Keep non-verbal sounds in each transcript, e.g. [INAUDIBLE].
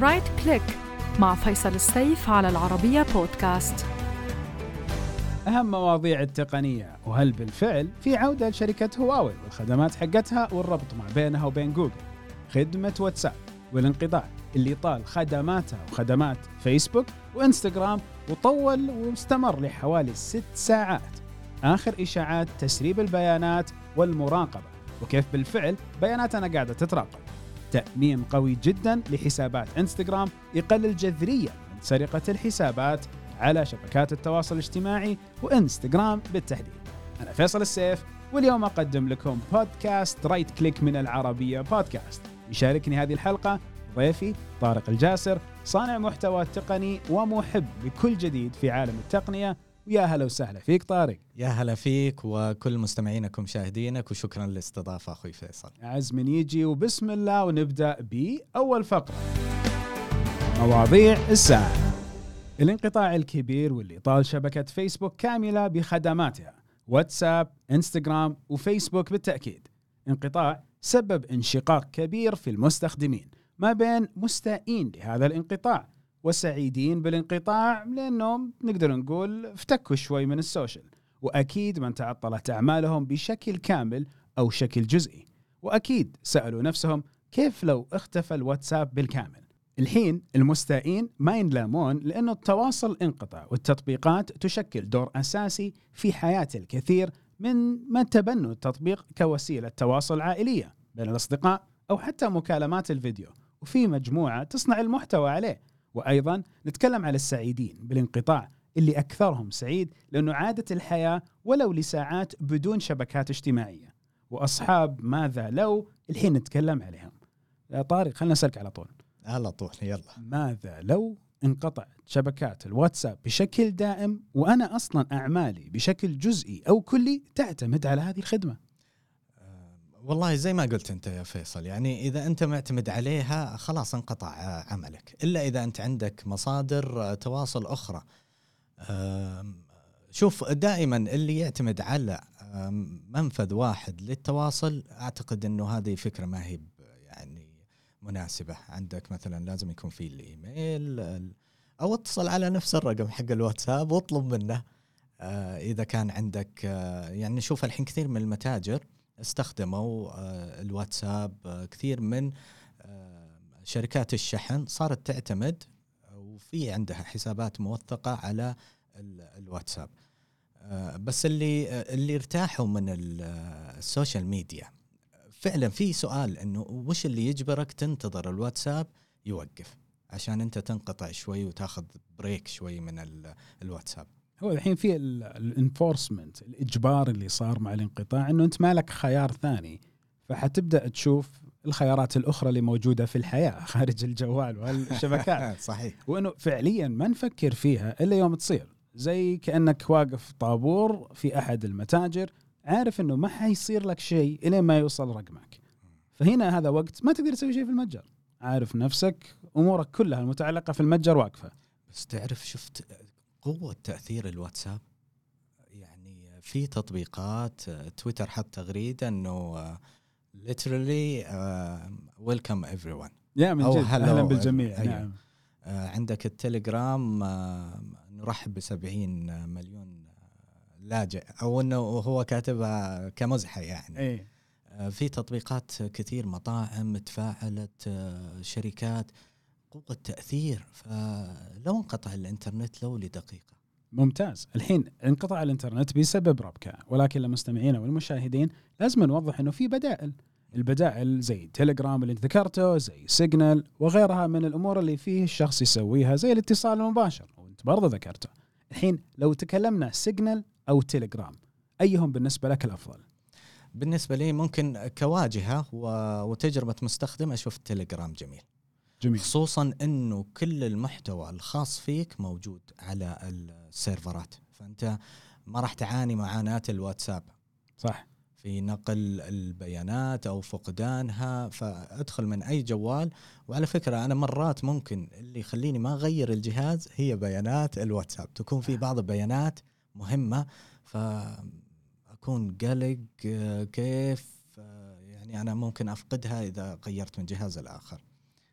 Right Click مع فيصل السيف على العربية بودكاست. أهم مواضيع التقنية وهل بالفعل في عودة لشركة هواوي والخدمات حقتها والربط ما بينها وبين جوجل؟ خدمة واتساب والانقطاع اللي طال خدماتها وخدمات فيسبوك وإنستغرام وطول واستمر لحوالي ست ساعات. آخر إشاعات تسريب البيانات والمراقبة وكيف بالفعل بياناتنا قاعدة تتراقب. تأمين قوي جدا لحسابات إنستغرام يقلل جذريا من سرقة الحسابات على شبكات التواصل الاجتماعي وإنستغرام بالتحديد. أنا فيصل السيف واليوم أقدم لكم بودكاست Right Click من العربية بودكاست يشاركني هذه الحلقة ضيفي طارق الجاسر صانع محتوى تقني ومحب لكل جديد في عالم التقنية ويا هلا وسهلا فيك طارق. يا هلا فيك وكل مستمعينك ومشاهدينك وشكرا للاستضافة أخوي فيصل. عز من يجي وبسم الله ونبدأ بأول فقرة. مواضيع الساعة. الانقطاع الكبير واللي طال شبكة فيسبوك كاملة بخدماتها. واتساب إنستغرام وفيسبوك بالتأكيد. انقطاع سبب انشقاق كبير في المستخدمين. ما بين مستائين لهذا الانقطاع. وسعيدين بالانقطاع لأنهم نقدر نقول افتكوا شوي من السوشيال. وأكيد من تعطلت أعمالهم بشكل كامل أو شكل جزئي. وأكيد سألوا نفسهم كيف لو اختفى الواتساب بالكامل. الحين المستائين ما ينلامون لأنه التواصل انقطع والتطبيقات تشكل دور أساسي في حياة الكثير من من تبنوا التطبيق كوسيلة تواصل عائلية بين الأصدقاء أو حتى مكالمات الفيديو. وفي مجموعة تصنع المحتوى عليه. وأيضا نتكلم على السعيدين بالانقطاع اللي أكثرهم سعيد لأنه عادت الحياة ولو لساعات بدون شبكات اجتماعية. وأصحاب ماذا لو الحين نتكلم عليهم. يا طارق خلينا نسألك على طول. على طول يلا. ماذا لو انقطعت شبكات الواتساب بشكل دائم وأنا أصلا أعمالي بشكل جزئي أو كلي تعتمد على هذه الخدمة؟ والله زي ما قلت أنت يا فيصل يعني إذا أنت معتمد عليها خلاص انقطع عملك. إلا إذا أنت عندك مصادر تواصل أخرى. شوف دائما اللي يعتمد على منفذ واحد للتواصل أعتقد إنه هذه فكرة ما هي يعني مناسبة. عندك مثلا لازم يكون في الإيميل أو اتصل على نفس الرقم حق الواتساب واطلب منه. إذا كان عندك يعني نشوف الحين كثير من المتاجر استخدموا الواتساب كثير من شركات الشحن صارت تعتمد وفي عندها حسابات موثقة على الواتساب. بس اللي اللي ارتاحوا من ال social media. فعلا في سؤال إنه وش اللي يجبرك تنتظر الواتساب يوقف؟ عشان أنت تنقطع شوي وتاخذ break شوي من الواتساب. هو الحين في ال enforcement الإجبار اللي صار مع الانقطاع إنه أنت ما لك خيار ثاني. فحتبدأ تشوف الخيارات الأخرى اللي موجودة في الحياة [LAUGHS] خارج الجوال والشبكات. [LAUGHS] صحيح. وإنه فعليا ما نفكر فيها إلا يوم تصير. زي كأنك واقف طابور في أحد المتاجر عارف إنه ما حيصير لك شيء الين ما يوصل رقمك. فهنا هذا وقت ما تقدر تسوي شيء في المتجر. عارف نفسك أمورك كلها المتعلقة في المتجر واقفة. بس تعرف شفت قوة تأثير الواتساب؟ يعني في تطبيقات تويتر حط تغريدة إنه literally welcome everyone يا من جد. أهلا بالجميع. أيوة. نعم. عندك التليجرام نرحب ب 70 مليون لاجئ. أو إنه هو كاتبها كمزحة يعني. أي. في تطبيقات كثير مطاعم تفاعلت شركات. قوة تأثير فلو انقطع الإنترنت لو لدقيقة ممتاز. الحين انقطع الإنترنت بسبب ربكة ولكن للمستمعين والمشاهدين لازم نوضح إنه في بدائل. البدائل زي تيليجرام اللي انت ذكرته زي سيجنال وغيرها من الأمور اللي فيه الشخص يسويها زي الاتصال المباشر وانت برضه ذكرته. الحين لو تكلمنا سيجنال أو تيليجرام أيهم بالنسبة لك الأفضل؟ بالنسبة لي ممكن كواجهة وتجربة مستخدم أشوف التليجرام جميل. جميل. خصوصا إنه كل المحتوى الخاص فيك موجود على السيرفرات. فأنت ما راح تعاني معاناة الواتساب. صح. في نقل البيانات أو فقدانها فأدخل من أي جوال. وعلى فكرة أنا مرات ممكن اللي يخليني ما أغير الجهاز هي بيانات الواتساب. تكون في بعض البيانات مهمة فأكون قلق كيف؟ يعني أنا ممكن أفقدها إذا غيرت من جهاز الآخر.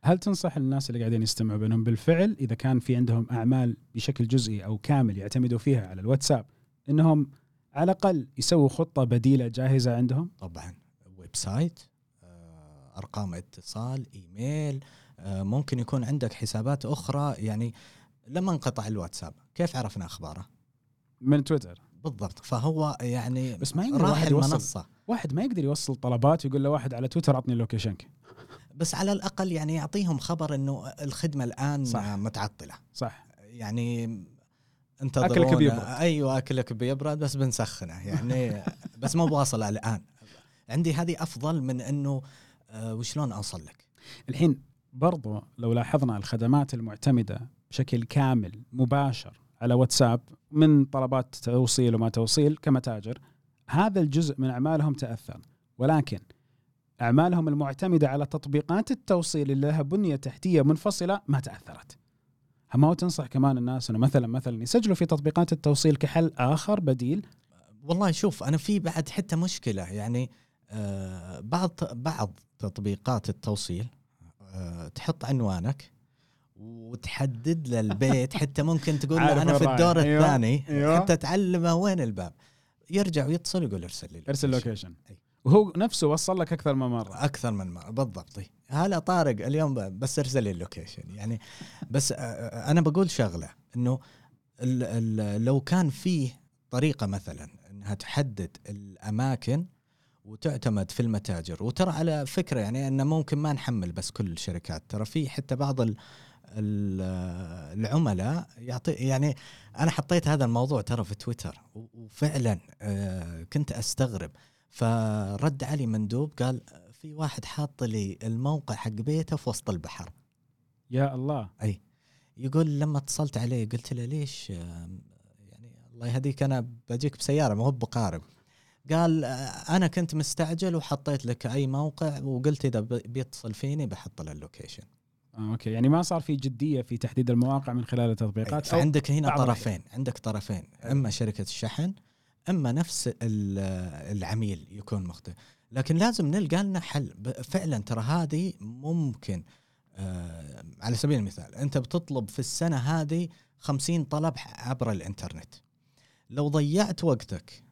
هل تنصح الناس اللي قاعدين يستمعوا بأنهم بالفعل إذا كان في عندهم أعمال بشكل جزئي أو كامل يعتمدوا فيها على الواتساب إنهم على الأقل يسووا خطة بديلة جاهزة عندهم؟ طبعا. website آه، أرقام اتصال إيميل آه، ممكن يكون عندك حسابات أخرى. يعني لما انقطع الواتساب كيف عرفنا أخباره؟ من تويتر. بالضبط. فهو يعني بس ما يقدر راح واحد يوصل المنصة. واحد ما يقدر يوصل طلبات ويقول لواحد على تويتر أعطني لوكيشنك بس على الأقل يعني يعطيهم خبر إنه الخدمة الآن صح. متعطلة. صح. يعني انتظرونا أكلك بيبرد. أيوه اكلك بيبرد بس بنسخنه. يعني [LAUGHS] بس مو بواصل الآن. عندي هذه أفضل من إنه آه وشلون أوصل لك؟ الحين برضو لو لاحظنا الخدمات المعتمدة بشكل كامل مباشر على واتساب من طلبات توصيل وما توصيل كمتاجر هذا الجزء من أعمالهم تأثر. ولكن أعمالهم المعتمدة على تطبيقات التوصيل اللي لها بنية تحتية منفصلة ما تأثرت. ما تنصح كمان الناس إنه مثلا مثلا يسجلوا في تطبيقات التوصيل كحل آخر بديل والله شوف أنا في بعد حتى مشكلة يعني آه بعض بعض تطبيقات التوصيل آه تحط عنوانك وتحدد له البيت [LAUGHS] حتى ممكن تقول له أنا في. الدور أيوة. الثاني أيوة. حتى تعلمه وين الباب يرجع ويتصل يقول ارسل لي ارسل. location. وهو نفسه وصل لك أكثر من مرة أكثر من مرة بالضبط. هلا طارق اليوم بس ارسل لي ال location يعني بس أنا بقول شغلة إنه لو كان فيه طريقة مثلا إنها تحدد الأماكن وتعتمد في المتاجر وترى على فكرة يعني إن ممكن ما نحمل بس كل الشركات ترى في حتى بعض ال ال- العملاء يعطي يعني أنا حطيت هذا الموضوع ترى في تويتر وفعلا كنت أستغرب فرد علي مندوب قال في واحد حاط لي الموقع حق بيته في وسط البحر. يا الله. يقول لما اتصلت عليه قلت له ليش؟ آم، يعني الله يهديك أنا بجيك بسيارة ما هو بقارب. قال آه، أنا كنت مستعجل وحطيت لك أي موقع وقلت إذا بيتصل فيني بحط له ال location. آه okay. يعني ما صار في جدية في تحديد المواقع من خلال التطبيقات أو فعندك هنا طرفين عندك طرفين. أما شركة الشحن أما نفس ال- العميل يكون مختلف لكن لازم نلقى لنا حل. فعلا ترى هذه ممكن آه على سبيل المثال أنت بتطلب في السنة هذه خمسين طلب عبر الإنترنت. لو ضيعت وقتك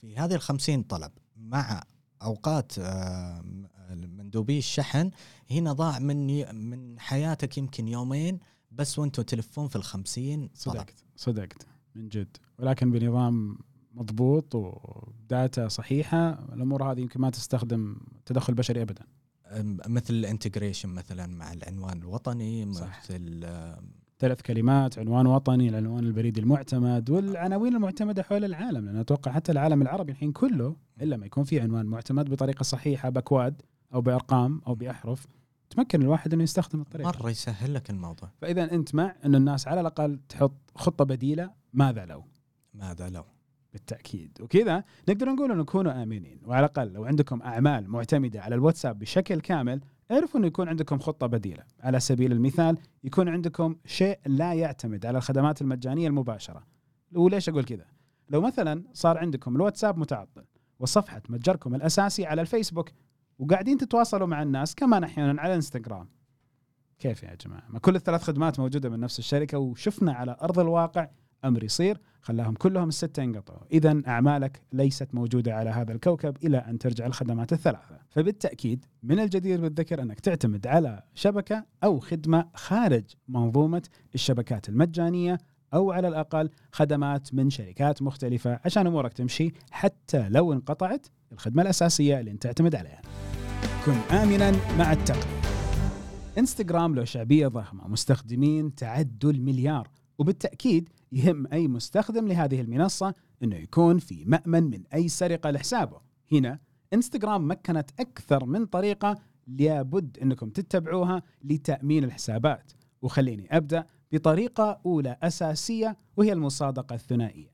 في هذه الخمسين طلب مع أوقات آه مندوبي الشحن هنا ضاع من من حياتك يمكن يومين بس وأنتم تلفون في الخمسين طلب. صدقت صدقت من جد. ولكن بنظام مضبوط و data صحيحة الأمور هذه يمكن ما تستخدم تدخل بشري ابدا. مثل ال integration مثلا مع العنوان الوطني صح. مثل ثلاث كلمات عنوان وطني العنوان البريدي المعتمد والعناوين المعتمدة حول العالم لأن أتوقع حتى العالم العربي الحين كله إلا ما يكون في عنوان معتمد بطريقة صحيحة بأكواد أو بأرقام أو بأحرف تمكن الواحد إنه يستخدم الطريقة. مرة يسهل لك الموضوع. فإذا أنت مع إن الناس على الأقل تحط خطة بديلة ماذا لو؟ ماذا لو؟ بالتأكيد. وكذا نقدر نقول أنه كونوا آمنين. وعلى الأقل لو عندكم أعمال معتمدة على الواتساب بشكل كامل اعرفوا أنه يكون عندكم خطة بديلة. على سبيل المثال يكون عندكم شيء لا يعتمد على الخدمات المجانية المباشرة. وليش أقول كذا؟ لو مثلا صار عندكم الواتساب متعطل وصفحة متجركم الأساسي على الفيسبوك وقاعدين تتواصلوا مع الناس كمان أحيانا على إنستغرام. كيف يا جماعة؟ ما كل الثلاث خدمات موجودة من نفس الشركة وشفنا على أرض الواقع أمر يصير خلاهم كلهم الستة ينقطعوا. إذا أعمالك ليست موجودة على هذا الكوكب إلى أن ترجع الخدمات الثلاثة. فبالتأكيد من الجدير بالذكر أنك تعتمد على شبكة أو خدمة خارج منظومة الشبكات المجانية أو على الأقل خدمات من شركات مختلفة عشان أمورك تمشي حتى لو انقطعت الخدمة الأساسية اللي أنت تعتمد عليها. كن آمنا مع التقنية إنستغرام له شعبية ضخمة مستخدمين تعدوا المليار وبالتأكيد يهم أي مستخدم لهذه المنصة أنه يكون في مأمن من أي سرقة لحسابه. هنا إنستغرام مكنت أكثر من طريقة لابد أنكم تتبعوها لتأمين الحسابات. وخليني أبدأ بطريقة أولى أساسية وهي المصادقة الثنائية.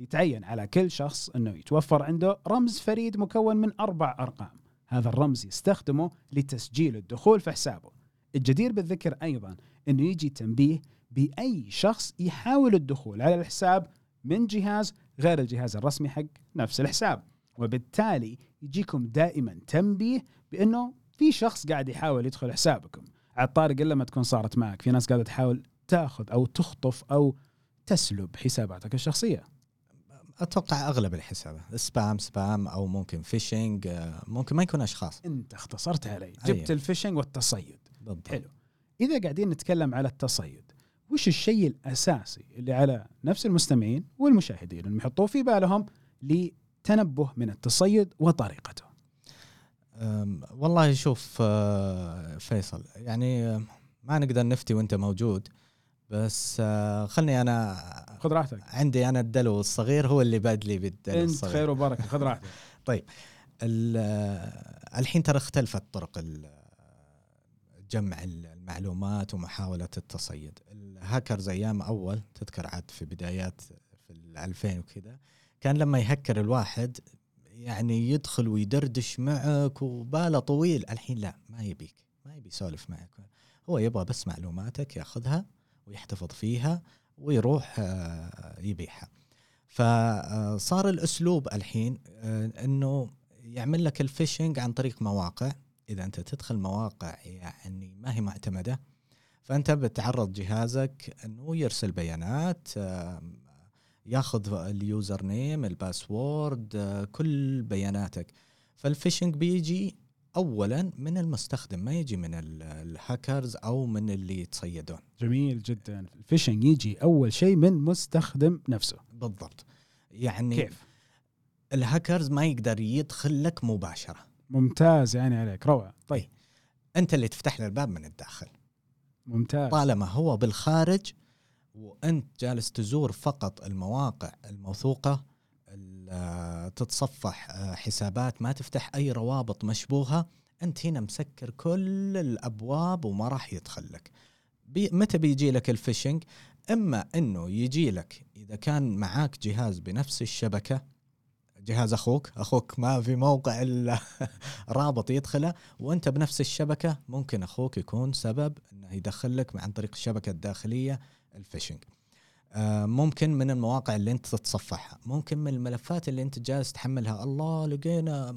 يتعين على كل شخص أنه يتوفر عنده رمز فريد مكون من أربع أرقام. هذا الرمز يستخدمه لتسجيل الدخول في حسابه. الجدير بالذكر أيضا أنه يجي تنبيه بأي شخص يحاول الدخول على الحساب من جهاز غير الجهاز الرسمي حق نفس الحساب. وبالتالي يجيكم دائما تنبيه بأنه في شخص قاعد يحاول يدخل حسابكم. على الطارق إلا ما تكون صارت معك. في ناس قاعدة تحاول تأخذ أو تخطف أو تسلب حساباتك الشخصية. أتوقع أغلب الحسابات spam spam أو ممكن phishing آه، ممكن ما يكون أشخاص. أنت اختصرت علي. أيه. جبت ال phishing والتصيد. بالضبط. حلو. إذا قاعدين نتكلم على التصيد وش الشيء الأساسي اللي على نفس المستمعين والمشاهدين انهم يحطوه في بالهم لتنبه من التصيد وطريقته؟ والله شوف آه، فيصل يعني آه، ما نقدر نفتي وأنت موجود بس آه، خلني أنا خذ راحتك. عندي أنا الدلو الصغير هو اللي بادلي بالدلو أنت الصغير. خير وبركة خذ راحتك. [LAUGHS] آه، الحين ترى اختلفت طرق ال- جمع المعلومات ومحاولة التصيد. الهاكرز أيام أول تذكر عاد في بدايات في الألفين وكذا كان لما يهكر الواحد يعني يدخل ويدردش معك وباله طويل. الحين لا ما يبيك ما يبي يسولف معك. هو يبغى بس معلوماتك ياخذها ويحتفظ فيها ويروح آه، يبيعها. فصار الأسلوب الحين آه، إنه يعمل لك الفيشنج عن طريق مواقع. إذا أنت تدخل مواقع يعني ما هي معتمدة فأنت بتعرض جهازك إنه يرسل بيانات ياخذ ال username ال password آه، كل بياناتك. فال phishing بيجي اولا من المستخدم ما يجي من ال- الهاكرز أو من اللي يتصيدون. جميل جدا. ال phishing يجي أول شيء من مستخدم نفسه. بالضبط. يعني كيف؟ الهاكرز ما يقدر يدخل لك مباشرة. ممتاز يعني عليك روعة. طيب. أنت اللي تفتح له الباب من الداخل. ممتاز. طالما هو بالخارج وأنت جالس تزور فقط المواقع الموثوقة ال- آه، تتصفح آه، حسابات ما تفتح أي روابط مشبوهة أنت هنا مسكر كل الأبواب وما راح يدخل لك بي متى بيجي لك ال phishing؟ إما إنه يجي لك إذا كان معاك جهاز بنفس الشبكة جهاز أخوك. أخوك ما في موقع إلا [LAUGHS] رابط يدخله. وأنت بنفس الشبكة ممكن أخوك يكون سبب إنه يدخل لك عن طريق الشبكة الداخلية الفيشنج. آه، ممكن من المواقع اللي أنت تتصفحها. ممكن من الملفات اللي أنت جالس تحملها. الله لقينا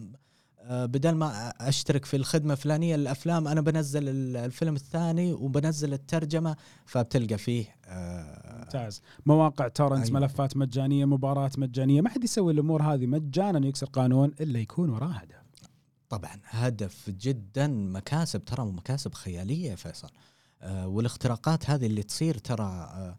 آه، بدل ما أشترك في الخدمة الفلانية للأفلام أنا بنزل ال- الفيلم الثاني وبنزل الترجمة فبتلقى فيه ممتاز مواقع تورنت أيوة. ملفات مجانية مباراة مجانية ما حد يسوي الأمور هذه مجانا يكسر قانون إلا يكون وراه هدف طبعا هدف جدا مكاسب ترى مكاسب خيالية يا فيصل آه والاختراقات هذه اللي تصير ترى آه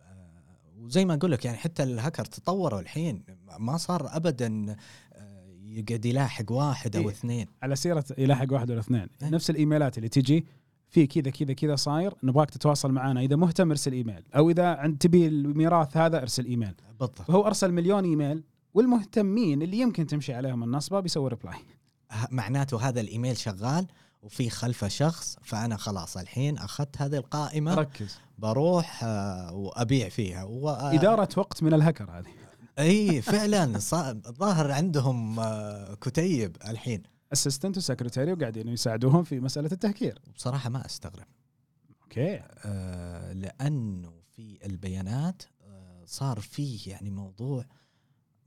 آه وزي ما أقول لك يعني حتى الهاكر تطوروا الحين ما صار ابدا آه يقعد يلاحق واحد أو إيه. اثنين على سيرة يلاحق واحد ولا اثنين إيه. نفس الإيميلات اللي تجي في كذا كذا كذا صاير نبغاك تتواصل معنا إذا مهتم ارسل إيميل أو إذا عند تبي الميراث هذا ارسل إيميل. بالضبط. فهو أرسل مليون إيميل والمهتمين اللي يمكن تمشي عليهم النصبه بيسوي reply معناته هذا الإيميل شغال وفي خلفه شخص فأنا خلاص الحين أخذت هذه القائمة ركز. بروح آه وأبيع فيها. و... آه، إدارة وقت من الهكر هذه. إي فعلا صا- ظاهر عندهم آه كتيب الحين. assistant و secretary وقاعدين يساعدوهم في مسألة التهكير. بصراحة ما أستغرب. أوكي. آه لأنه في البيانات آه صار فيه يعني موضوع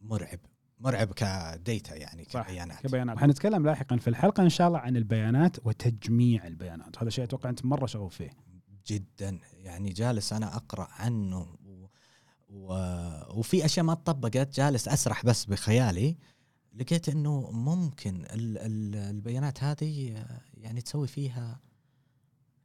مرعب. مرعب ك data يعني صح، كبيانات. كبيانات. حنتكلم لاحقا في الحلقة إن شاء الله عن البيانات وتجميع البيانات. هذا شيء أتوقع انت مرة شغوف فيه. جدا. يعني جالس أنا أقرأ عنه و... و... وفي أشياء ما تطبقت جالس أسرح بس بخيالي. لقيت إنه ممكن ال... ال... البيانات هذه يعني تسوي فيها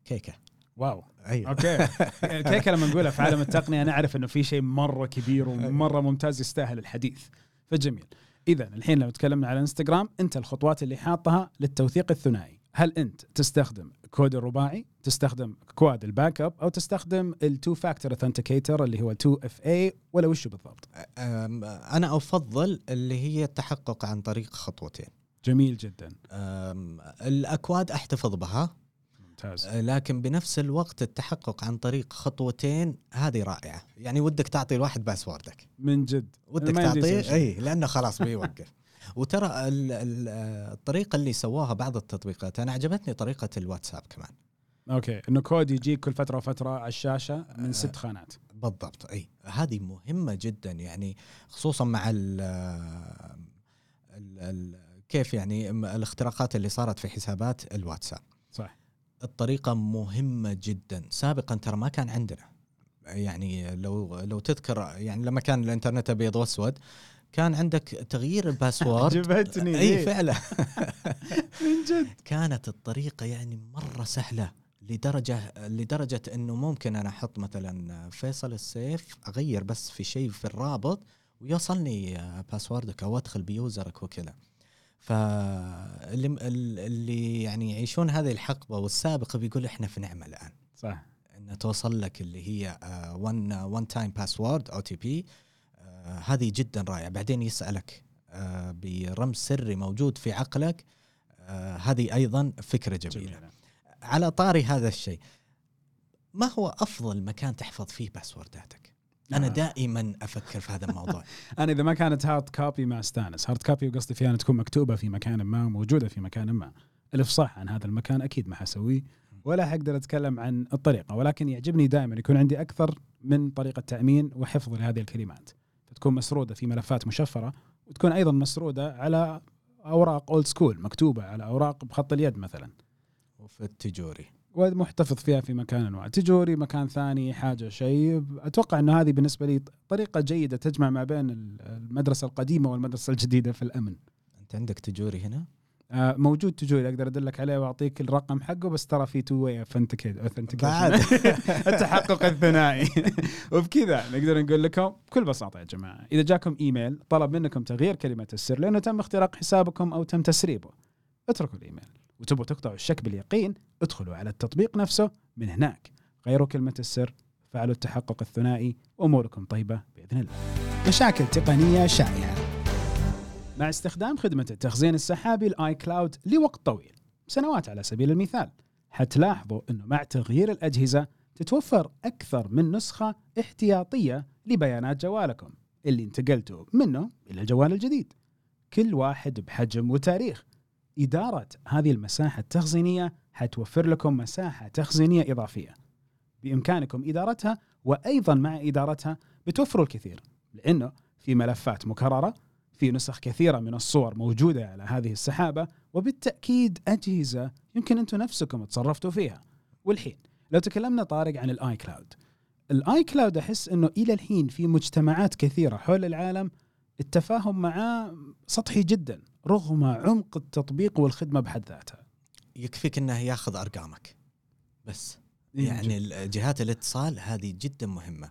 كيكة. wow. أيوه. okay. [LAUGHS] كيكة لما نقولها في عالم التقنية نعرف إنه في شيء مرة كبير ومرة ممتاز يستاهل الحديث. فجميل. اذا الحين لو تكلمنا على إنستغرام أنت الخطوات اللي حاطها للتوثيق الثنائي. هل أنت تستخدم كود الرباعي تستخدم code ال backup أو تستخدم ال two factor authenticator اللي هو 2FA ولا وش بالضبط؟ أنا أفضل اللي هي التحقق عن طريق خطوتين. جميل جدا. الأكواد أحتفظ بها ممتاز. لكن بنفس الوقت التحقق عن طريق خطوتين هذه رائعة. يعني ودك تعطي الواحد password ك من جد. ودك تعطيه. إي لأنه خلاص بيوقف. [LAUGHS] وترى ال- ال- الطريقة اللي سواها بعض التطبيقات أنا عجبتني طريقة الواتساب كمان. okay إنه كود يجيك كل فترة وفترة على الشاشة من ست خانات. بالضبط أي. هذه مهمة جدا يعني خصوصا مع ال ال كيف يعني الاختراقات اللي صارت في حسابات الواتساب. صح. الطريقة مهمة جدا. سابقا ترى ما كان عندنا. يعني لو لو تذكر يعني لما كان الإنترنت أبيض وأسود كان عندك تغيير ال password [LAUGHS] عجبتني إي؟ فعلا [LAUGHS] من جد [LAUGHS] كانت الطريقة يعني مرة سهلة لدرجة لدرجة إنه ممكن أنا أحط مثلا فيصل السيف أغير بس في شيء في الرابط ويوصلني password ك أو أدخل ب user ك وكذا. فاللي اللي يعني يعيشون هذه الحقبة والسابقة بيقول إحنا في نعمة الآن. صح انه توصل لك اللي هي one one time password OTP هذه جدا رائعة. بعدين يسألك آه، برمز سري موجود في عقلك آه، هذه أيضا فكرة جميلة. جميلة على طاري هذا الشيء ما هو أفضل مكان تحفظ فيه password اتك أنا آه. دائما أفكر في هذا الموضوع. [LAUGHS] أنا إذا ما كانت hard copy ما أستانس. hard copy وقصدي فيها أن تكون مكتوبة في مكان ما وموجوده في مكان ما. الافصاح عن هذا المكان أكيد ما حسويه ولا حقدر أتكلم عن الطريقة. ولكن يعجبني دائما يكون عندي أكثر من طريقة تأمين وحفظ لهذه الكلمات. فتكون مسرودة في ملفات مشفرة وتكون أيضا مسرودة على أوراق old school مكتوبة على أوراق بخط اليد مثلا. وفي التجوري ومحتفظ فيها في مكان ما تجوري مكان ثاني حاجة شيء. أتوقع إنه هذه بالنسبة لي طريقة جيدة تجمع ما بين المدرسة القديمة والمدرسة الجديدة في الأمن. أنت عندك تجوري هنا؟ موجود تجوري أقدر أدلك عليه وأعطيك الرقم حقه بس ترى في two way بعد. [LAUGHS] التحقق الثنائي. [LAUGHS] وبكذا نقدر نقول لكم بكل بساطة يا جماعة. إذا جاكم إيميل طلب منكم تغيير كلمة السر لأنه تم اختراق حسابكم أو تم تسريبه. اتركوا الإيميل. وتبغوا تقطعوا الشك باليقين ادخلوا على التطبيق نفسه من هناك. غيروا كلمة السر فعلوا التحقق الثنائي أموركم طيبة بإذن الله. مشاكل تقنية شائعة. مع استخدام خدمة التخزين السحابي ال iCloud لوقت طويل سنوات على سبيل المثال. حتلاحظوا إنه مع تغيير الأجهزة تتوفر أكثر من نسخة احتياطية لبيانات جوالكم اللي انتقلتوا منه إلى الجوال الجديد. كل واحد بحجم وتاريخ. إدارة هذه المساحة التخزينية حتوفر لكم مساحة تخزينية إضافية. بإمكانكم إدارتها وأيضا مع إدارتها بتوفروا الكثير لأنه في ملفات مكررة في نسخ كثيرة من الصور موجودة على هذه السحابة وبالتأكيد أجهزة يمكن أنتم نفسكم تصرفتوا فيها. والحين لو تكلمنا طارق عن ال iCloud ال iCloud أحس أنه إلى الحين في مجتمعات كثيرة حول العالم التفاهم معاه سطحي جدا رغم عمق التطبيق والخدمة بحد ذاتها. يكفيك إنه ياخذ أرقامك. بس. يعني جهات الاتصال هذه جدا مهمة.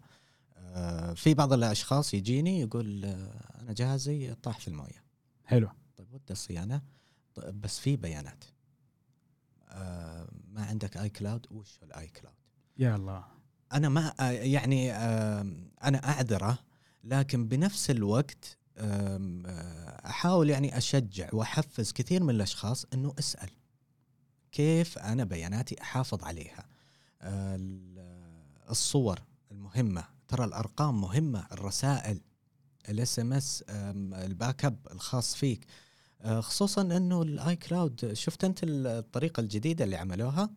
في بعض الأشخاص يجيني يقول آه، أنا جهازي طاح في الموية. حلو. طيب ودي الصيانة. طيب بس في بيانات. آه، ما عندك iCloud؟ وش ال iCloud؟ يا الله. أنا ما آه، يعني آه، أنا أعذره لكن بنفس الوقت آه، أحاول يعني أشجع وأحفز كثير من الأشخاص إنه أسأل. كيف أنا بياناتي أحافظ عليها؟ آه، ال- الصور المهمة ترى الأرقام مهمة الرسائل ال SMS ال backup الخاص فيك. آه، خصوصا إنه ال iCloud شفت أنت الطريقة الجديدة اللي عملوها؟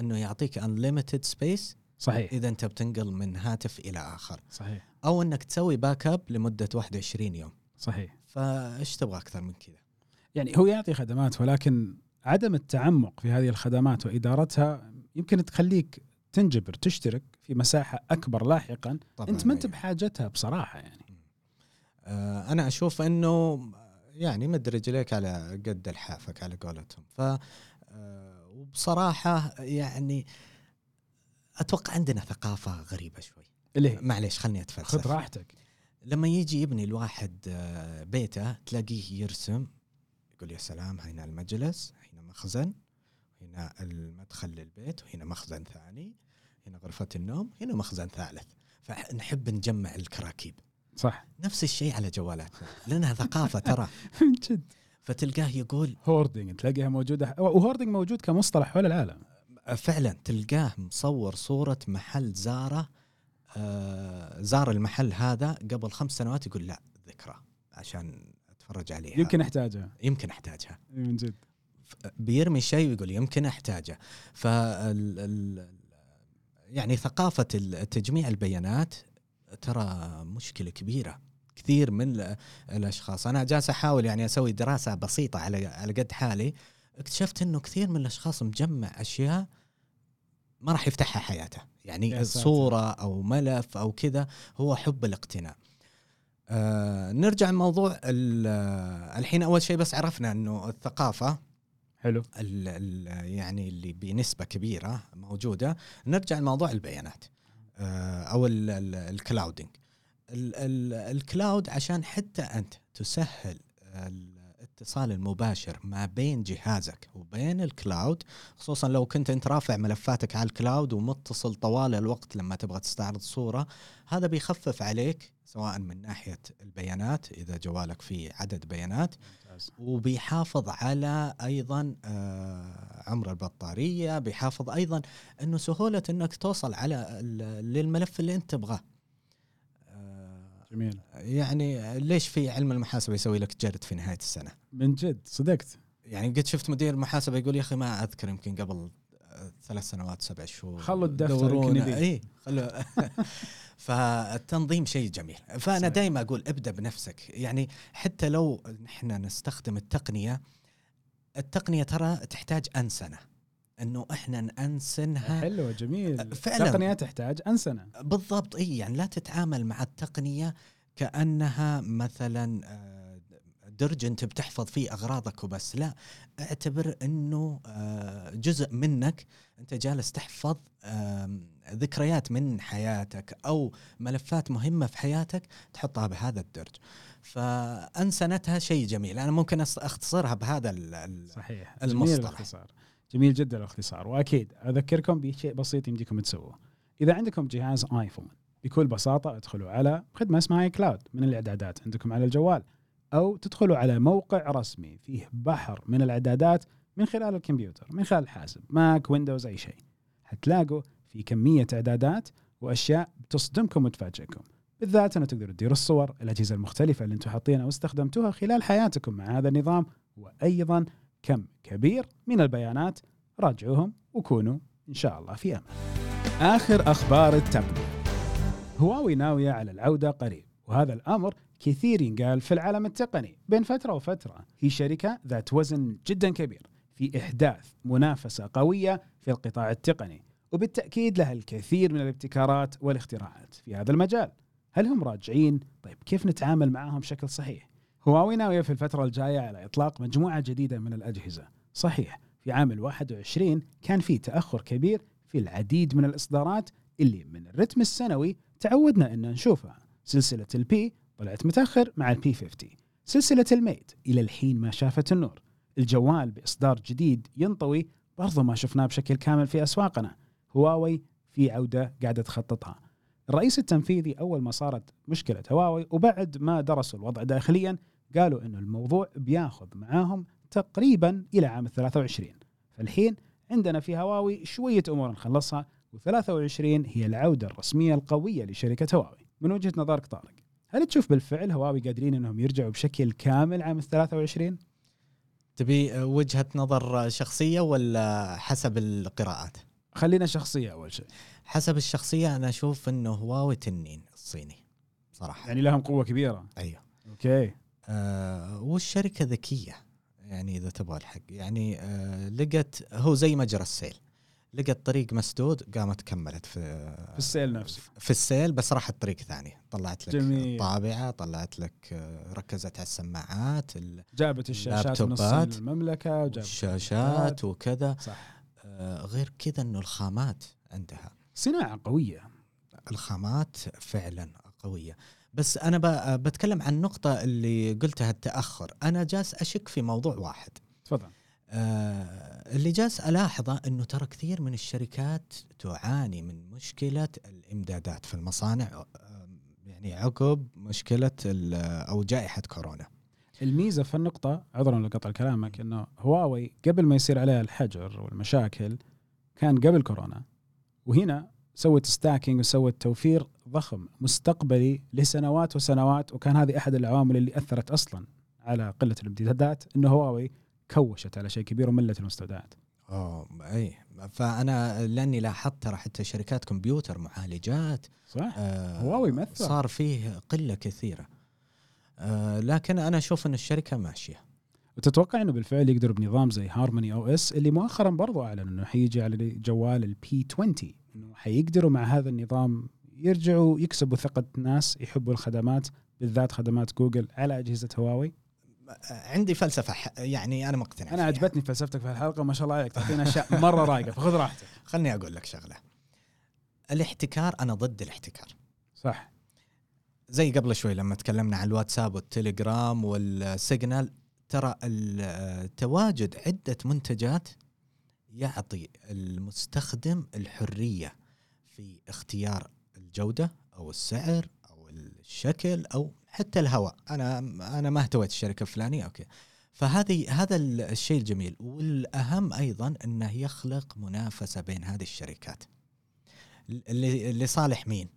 إنه يعطيك unlimited space صحيح. إذا أنت بتنقل من هاتف إلى آخر. صحيح. أو إنك تسوي backup لمده 21 يوم. صحيح. فإيش تبغى أكثر من كذا؟ يعني هو يعطي خدمات ولكن عدم التعمق في هذه الخدمات وإدارتها يمكن تخليك تنجبر تشترك في مساحة أكبر لاحقا طبعا أنت ما أنت أيوة. بحاجتها بصراحة يعني. آه، أنا أشوف إنه يعني مد رجليك على قد لحافك على قولتهم. ف آه، وبصراحة يعني أتوقع عندنا ثقافة غريبة شوي. اللي هي؟ معليش خلني أتفلسف. خذ راحتك. لما يجي يبني الواحد آه، بيته تلاقيه يرسم يقول يا سلام هنا المجلس هنا مخزن. هنا المدخل للبيت وهنا مخزن ثاني هنا غرفة النوم هنا مخزن ثالث. فنحب نجمع الكراكيب. صح. نفس الشيء على جوالاتنا. لأنها ثقافة ترى. من [LAUGHS] جد. فتلقاه يقول هوردنج تلاقيها موجودة. وهوردنج موجود كمصطلح حول العالم؟ فعلا تلقاه مصور صورة محل زارة آه، زار المحل هذا قبل خمس سنوات يقول لا ذكرى عشان أتفرج عليها. يمكن أحتاجها. يمكن أحتاجها. من جد. بيرمي شيء ويقول يمكن أحتاجه. ف يعني ثقافة تجميع البيانات ترى مشكلة كبيرة كثير من ال- الأشخاص. أنا جالس أحاول يعني أسوي دراسة بسيطة على على قد حالي اكتشفت إنه كثير من الأشخاص مجمع أشياء ما راح يفتحها حياته. يعني. صوره أو ملف أو كذا هو حب الاقتناء. آه نرجع لموضوع ال- الحين أول شيء بس عرفنا إنه الثقافة حلو. ال ال يعني اللي بنسبة كبيرة موجودة. نرجع لموضوع البيانات. آه، أو ال- ال- ال clouding ال- ال- ال cloud عشان حتى أنت تسهل الاتصال المباشر ما بين جهازك وبين ال cloud خصوصا لو كنت أنت رافع ملفاتك على الكلاود ومتصل طوال الوقت لما تبغى تستعرض صورة هذا بيخفف عليك سواء من ناحية البيانات إذا جوالك فيه عدد بيانات وبيحافظ على أيضا آه، عمر البطارية بيحافظ أيضا إنه سهولة إنك توصل على للملف اللي أنت تبغاه. جميل. يعني ليش في علم المحاسبة يسوي لك جرد في نهاية السنة؟ من جد صدقت. يعني قد شفت مدير المحاسبة يقول يا أخي ما أذكر يمكن قبل آه، ثلاث سنوات سبع شهور. خلوا الدفتر. إي خلوا. [LAUGHS] فالتنظيم شيء جميل. فأنا. دائما أقول ابدأ بنفسك. يعني حتى لو نحن نستخدم التقنية التقنية ترى تحتاج انسنه إنه إحنا نأنسنها. حلو جميل. فعلاً. تقنية تحتاج أنسنة. بالضبط إي يعني لا تتعامل مع التقنية كأنها مثلا آه، درج انت بتحفظ فيه أغراضك وبس. لا اعتبر إنه آه، جزء منك أنت جالس تحفظ ذكريات من حياتك أو ملفات مهمة في حياتك تحطها بهذا الدرج. فأنسنتها شيء جميل. أنا ممكن أختصرها بهذا صحيح. المصطلح. جميل جدا الاختصار واكيد أذكركم بشيء بسيط يمديكم تسووه. إذا عندكم جهاز آيفون بكل بساطة ادخلوا على خدمة اسمها اي كلاود من الإعدادات عندكم على الجوال أو تدخلوا على موقع رسمي فيه بحر من الإعدادات من خلال الكمبيوتر من خلال الحاسب ماك ويندوز أي شيء. حتلاقوا في كمية إعدادات وأشياء تصدمكم وتفاجئكم. بالذات أنه تقدروا تديروا الصور الأجهزة المختلفة اللي أنتم حاطينها واستخدمتوها خلال حياتكم مع هذا النظام وأيضا كم كبير من البيانات راجعوهم وكونوا إن شاء الله في أمان. آخر أخبار التقنية. هواوي ناوية على العودة قريب وهذا الأمر كثير ينقال في العالم التقني بين فترة وفترة هي شركة ذات وزن جدا كبير في إحداث منافسة قوية في القطاع التقني وبالتأكيد لها الكثير من الابتكارات والاختراعات في هذا المجال. هل هم راجعين؟ طيب كيف نتعامل معهم بشكل صحيح؟ هواوي ناوية في الفترة الجاية على إطلاق مجموعة جديدة من الأجهزة. صحيح في عام ال 21 كان في تأخر كبير في العديد من الإصدارات اللي من الرتم السنوي تعودنا إن نشوفها. سلسلة ال P طلعت متأخر مع ال P 50. سلسلة ال Mate إلى الحين ما شافت النور. الجوال بإصدار جديد ينطوي برضو ما شفناه بشكل كامل في أسواقنا. هواوي في عودة قاعدة تخططها. الرئيس التنفيذي أول ما صارت مشكلة هواوي وبعد ما درسوا الوضع داخليا قالوا إنه الموضوع بياخذ معاهم تقريبا إلى عام 23 فالحين عندنا في هواوي شوية أمور نخلصها و23 هي العودة الرسمية القوية لشركة هواوي. من وجهة نظرك طارق هل تشوف بالفعل هواوي قادرين إنهم يرجعوا بشكل كامل عام 23 تبي وجهة نظر شخصية ولا حسب القراءات؟ خلينا شخصية أول شيء. حسب الشخصية أنا أشوف إنه هواوي تنين الصيني صراحة. يعني لهم قوة كبيرة. أيوه. أوكي. آه والشركة ذكية يعني إذا تبغى الحق. يعني آه لقت هو زي مجرى السيل. لقت طريق مسدود قامت كملت في في السيل نفسه. في السيل بس راحت طريق ثاني. طلعت لك جميل. طابعة طلعت لك آه، ركزت على السماعات ال- جابت الشاشات من للمملكة وجابت الشاشات. وكذا. صح. آه غير كذا إنه الخامات عندها. صناعة قوية. الخامات فعلا قوية. بس أنا بتكلم عن النقطة اللي قلتها التأخر. أنا جالس أشك في موضوع واحد. تفضل. آه اللي جالس ألاحظه إنه ترى كثير من الشركات تعاني من مشكلة الإمدادات في المصانع. آه، يعني عقب مشكلة أو جائحة كورونا. الميزة في النقطة عذرا لقطع كلامك إنه هواوي قبل ما يصير عليها الحجر والمشاكل كان قبل كورونا. وهنا سوت stacking وسوت توفير ضخم مستقبلي لسنوات وسنوات وكان هذه أحد العوامل اللي أثرت أصلا على قلة الامتدادات إنه هواوي كوشت على شيء كبير وملت المستودعات. أوه إي. فأنا لأني لاحظت ترى حتى شركات كمبيوتر معالجات صح. آه، هواوي مأثر. صار فيه قلة كثيرة. آه، لكن أنا أشوف إن الشركة ماشية. وتتوقع إنه بالفعل يقدر بنظام زي HarmonyOS اللي مؤخرا برضو أعلن إنه حيجي على جوال ال P 20 إنه حيقدروا مع هذا النظام يرجعوا يكسبوا ثقة الناس يحبوا الخدمات بالذات خدمات جوجل على أجهزة هواوي. عندي فلسفة يعني أنا مقتنع أنا. عجبتني فلسفتك في الحلقة ما شاء الله عليك تعطينا أشياء مرة رايقة فخذ راحتك. [LAUGHS] خلني أقول لك شغلة. الاحتكار أنا ضد الاحتكار. صح. زي قبل شوي لما تكلمنا عن الواتساب والتليجرام والسيجنال ترى تواجد عدة منتجات يعطي المستخدم الحرية في اختيار الجودة أو السعر أو الشكل أو حتى الهواء. أنا أنا ما اهتويت الشركة الفلانية okay. فهذه هذا ال- الشيء الجميل. والأهم أيضا أنه يخلق منافسة بين هذه الشركات. لصالح مين؟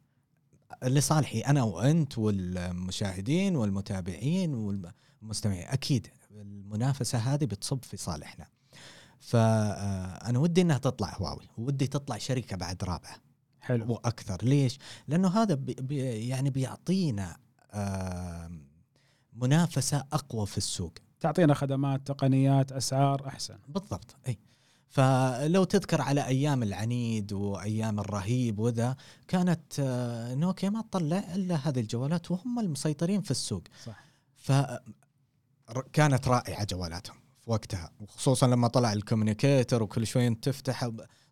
لصالحي أنا وأنت والمشاهدين والمتابعين والمستمعين. أكيد المنافسة هذه بتصب في صالحنا. فانا ودي إنها تطلع هواوي ودي تطلع شركة بعد رابعة. حلو. وأكثر. ليش؟ لأنه هذا بي بي يعني بيعطينا منافسة أقوى في السوق. تعطينا خدمات تقنيات أسعار أحسن. بالضبط. إي. فلو تذكر على أيام العنيد وأيام الرهيب وذا كانت آه، نوكيا ما تطلع إلا هذه الجوالات وهم المسيطرين في السوق. صح. ف ر- كانت رائعة جوالاتهم في وقتها. وخصوصا لما طلع ال Communicator وكل شوي تفتح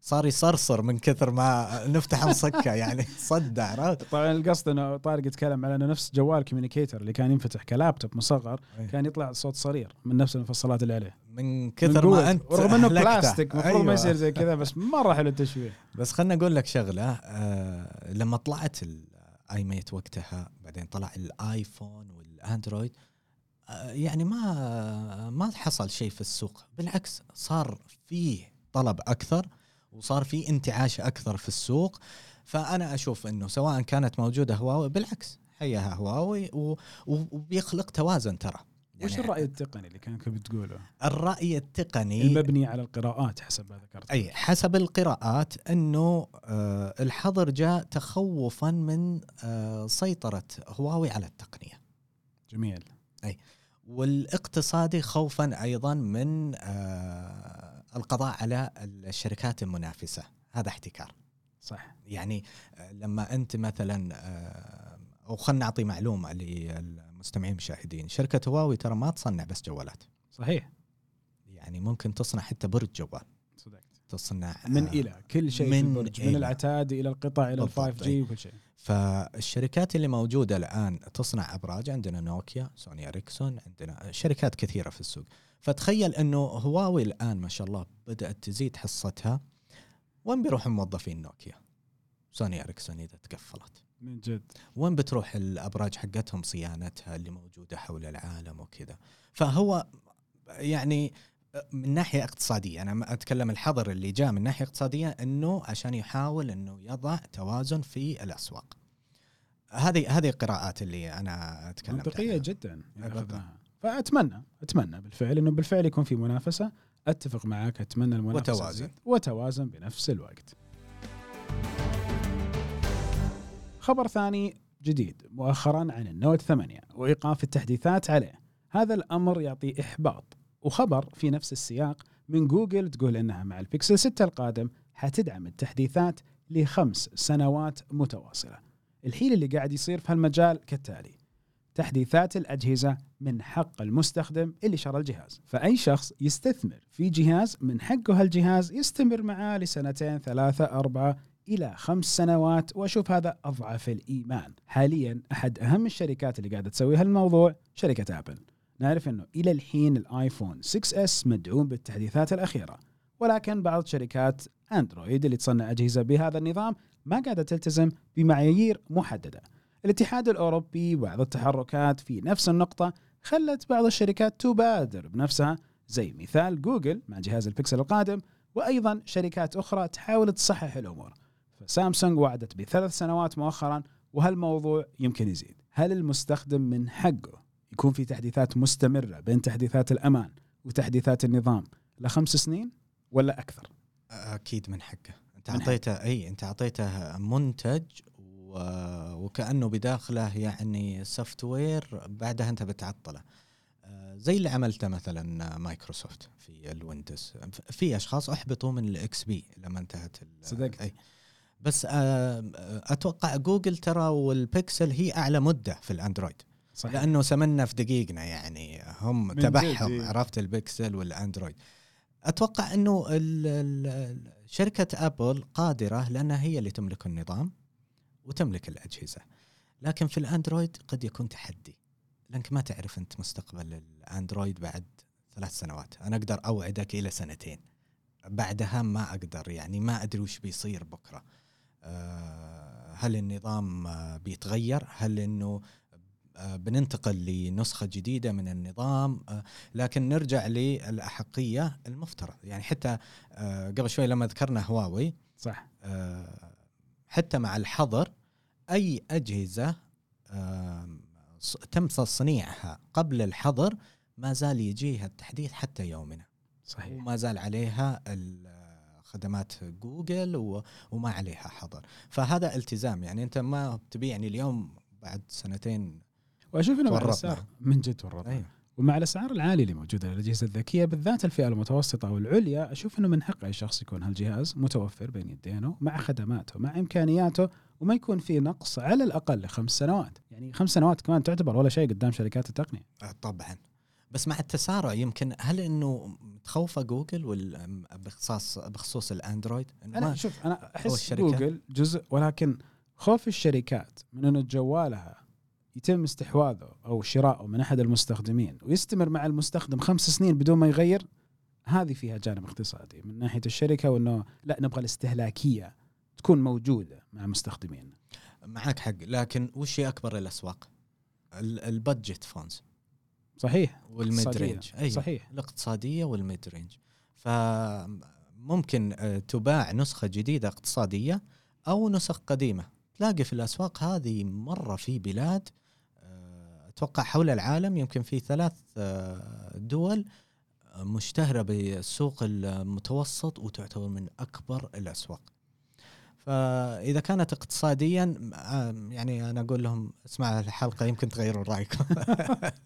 صار يصرصر من كثر ما نفتح [LAUGHS] مسكه يعني صدع عرفت؟ طبعا القصد إنه طارق يتكلم على إنه نفس جوال Communicator اللي كان ينفتح كلابتوب مصغر أي. كان يطلع صوت صرير من نفس المفصلات اللي عليه من من كثر قوة. ما أنت ورغم إنه. بلاستيك المفروض ما أيوة. يصير زي كذا بس مرة حلو التشويه بس خلنا أقول لك شغلة آه لما طلعت ال i-mate وقتها بعدين طلع الايفون والاندرويد آه يعني ما ما حصل شيء في السوق بالعكس صار فيه طلب أكثر وصار في انتعاش أكثر في السوق. فأنا أشوف إنه سواء كانت موجودة هواوي بالعكس حياها هواوي وبيخلق توازن ترى. وش يعني الراي التقني اللي كانك بتقوله؟ الرأي التقني المبني على القراءات حسب ما ذكرت. أي حسب القراءات إنه آه الحظر جاء تخوفا من آه سيطرة هواوي على التقنية. جميل. والاقتصادي خوفا أيضا من آه القضاء على الشركات المنافسة. هذا احتكار. صح. يعني آه لما أنت مثلا آه أو خلنا نعطي معلومة للمستمعين المشاهدين. شركة هواوي ترى ما تصنع بس جوالات. صحيح. يعني ممكن تصنع حتى برج جوال. صدقت. تصنع من آه، إلى كل شيء من البرج من إلى. العتاد إلى القطع إلى ال بالضبط، 5 جي وكل شيء. فالشركات اللي موجودة الآن تصنع أبراج عندنا نوكيا سوني إريكسون عندنا شركات كثيرة في السوق. فتخيل أنه هواوي الآن ما شاء الله بدأت تزيد حصتها. وين بيروح موظفين نوكيا؟ سوني إريكسون إذا تقفلت من جد. وين بتروح الأبراج حقتهم صيانتها اللي موجودة حول العالم وكذا؟ فهو يعني من ناحية اقتصادية أنا ما أتكلم الحظر اللي جاء من ناحية اقتصادية إنه عشان يحاول إنه يضع توازن في الأسواق. هذه هذه القراءات اللي أنا أتكلم منطقية عنها. جدا يعني. فأتمنى أتمنى بالفعل إنه بالفعل يكون في منافسة. أتفق معك أتمنى المنافسة وتوازن. وتوازن بنفس الوقت. خبر ثاني جديد مؤخرا عن ال Note 8 وإيقاف التحديثات عليه. هذا الأمر يعطي إحباط. وخبر في نفس السياق من جوجل تقول إنها مع البيكسل 6 القادم حتدعم التحديثات لخمس سنوات متواصلة. الحين اللي قاعد يصير في هالمجال كالتالي تحديثات الأجهزة من حق المستخدم اللي شرى الجهاز. فأي شخص يستثمر في جهاز من حقه هالجهاز يستمر معاه لسنتين ثلاثة أربعة إلى خمس سنوات. وأشوف هذا أضعف الإيمان. حاليا أحد أهم الشركات اللي قاعدة تسوي هالموضوع شركة أبل. نعرف أنه إلى الحين الآيفون 6S مدعوم بالتحديثات الأخيرة. ولكن بعض شركات أندرويد اللي تصنع أجهزة بهذا النظام ما قاعدة تلتزم بمعايير محددة. الاتحاد الأوروبي وبعض التحركات في نفس النقطة خلت بعض الشركات تبادر بنفسها زي مثال جوجل مع جهاز البكسل القادم وأيضا شركات أخرى تحاول تصحح الأمور. فسامسونج وعدت بثلاث سنوات مؤخرا وهالموضوع يمكن يزيد؟ هل المستخدم من حقه يكون في تحديثات مستمرة بين تحديثات الأمان وتحديثات النظام لخمس سنين ولا أكثر؟ أكيد من حقه. أنت أعطيته إي أنت أعطيته منتج. وكأنه بداخله يعني software بعدها انت بتعطله. آه، زي اللي عملته مثلا مايكروسوفت في الويندوز. في أشخاص أحبطوا من ال XP لما انتهت صدقت. أي. بس آه، أتوقع جوجل ترى والبيكسل هي أعلى مدة في الأندرويد. صحيح. لأنه سمننا في دقيقنا يعني. هم تبعهم. عرفت البكسل والأندرويد. أتوقع إنه شركة أبل قادرة لأنها هي اللي تملك النظام. وتملك الأجهزة. لكن في الأندرويد قد يكون تحدي. لأنك ما تعرف أنت مستقبل الأندرويد بعد ثلاث سنوات. أنا أقدر أوعدك إلى سنتين. بعدها ما أقدر يعني ما أدري وش بيصير بكرة. آه، هل النظام آه، بيتغير؟ هل إنه آه، بننتقل لنسخة جديدة من النظام؟ لكن نرجع للأحقية المفترض. يعني حتى قبل شوي لما ذكرنا هواوي صح. حتى مع الحظر آم، ص- تم تصنيعها قبل الحظر ما زال يجيها التحديث حتى يومنا. صحيح. وما زال عليها خدمات جوجل وما عليها حظر. فهذا التزام. يعني أنت ما تبيعني اليوم بعد سنتين وأشوف إنه من جد تورطنا. أيوه. ومع الأسعار العالية اللي موجودة للأجهزة الذكية بالذات الفئة المتوسطة والعليا أشوف إنه من حق اي شخص يكون هالجهاز متوفر بين يدينه مع خدماته مع إمكانياته وما يكون في نقص على الأقل لخمس سنوات، يعني خمس سنوات كمان تعتبر ولا شيء قدام شركات التقنية. آه، طبعا بس مع التسارع يمكن هل إنه متخوفه جوجل وال- بخصوص بخصوص الأندرويد أنا شوف أنا أحس؟ جوجل جزء ولكن خوف الشركات من إنه جوالها يتم استحواذه أو شراؤه من أحد المستخدمين ويستمر مع المستخدم خمس سنين بدون ما يغير هذه فيها جانب اقتصادي من ناحية الشركة وإنه لا نبغى الاستهلاكية تكون موجودة مع مستخدمين. معك حق لكن وش هي أكبر الأسواق؟ ال- ال budget phones صحيح وال mid. range أيوة. صحيح الاقتصادية وال mid range فممكن آه، تباع نسخة جديدة اقتصادية أو نسخ قديمة تلاقي في الأسواق هذه مرة في بلاد أتوقع حول العالم يمكن في ثلاث آه، دول مشتهرة بالسوق المتوسط وتعتبر من أكبر الأسواق. فإذا كانت اقتصاديا آه، يعني أنا أقول لهم اسمع الحلقة يمكن تغيرون رأيكم.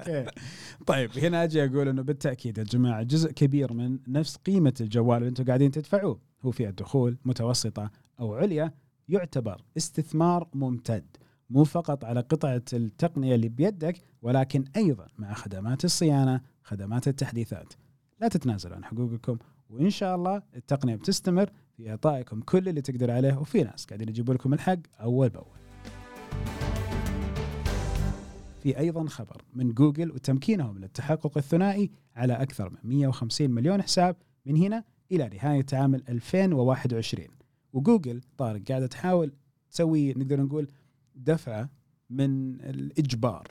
[LAUGHS] طيب هنا أجي أقول إنه بالتأكيد يا جماعة جزء كبير من نفس قيمة الجوال اللي أنتم قاعدين تدفعوه. هو فئة دخول متوسطة أو عليا يعتبر استثمار ممتد. مو فقط على قطعة التقنية اللي بيدك ولكن أيضا مع خدمات الصيانة خدمات التحديثات. لا تتنازلوا عن حقوقكم وإن شاء الله التقنية بتستمر في إعطائكم كل اللي تقدر عليه وفي ناس قاعدين يجيبوا لكم الحق أول بأول. في أيضا خبر من جوجل وتمكينهم للتحقق الثنائي على أكثر من 150 مليون حساب من هنا إلى نهاية عام 2021 وجوجل طارق قاعدة تحاول تسوي نقدر نقول دفعه من الإجبار